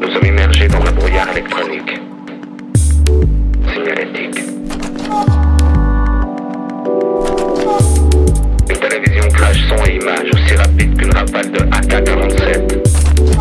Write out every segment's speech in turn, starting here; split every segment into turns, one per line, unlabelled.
Nous sommes immergés dans un brouillard électronique. Signalétique. Une télévision crache son et images aussi rapide qu'une rafale de AK-47.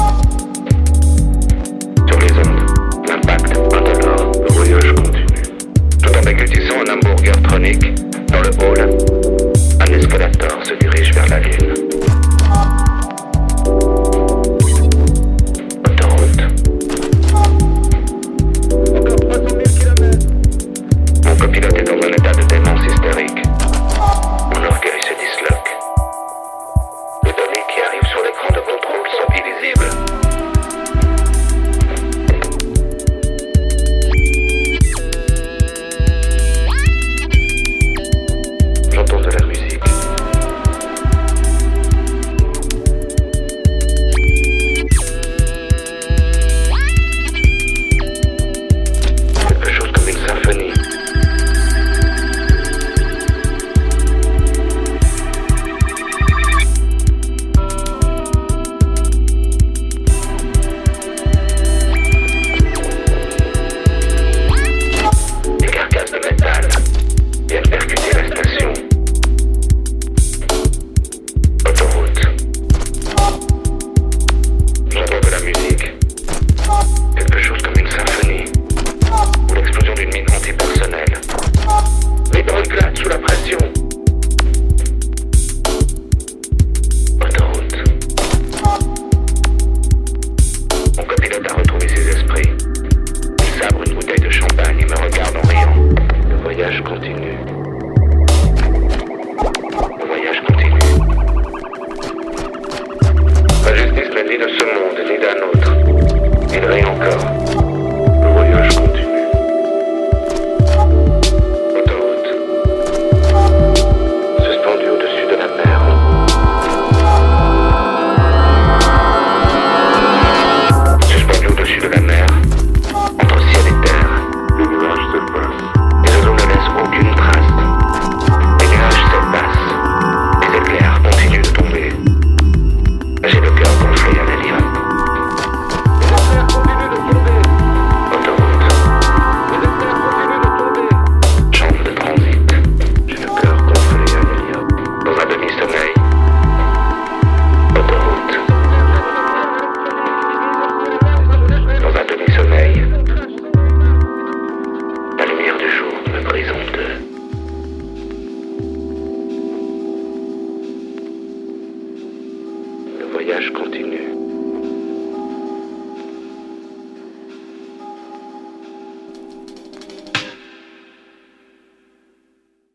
Voyage continue.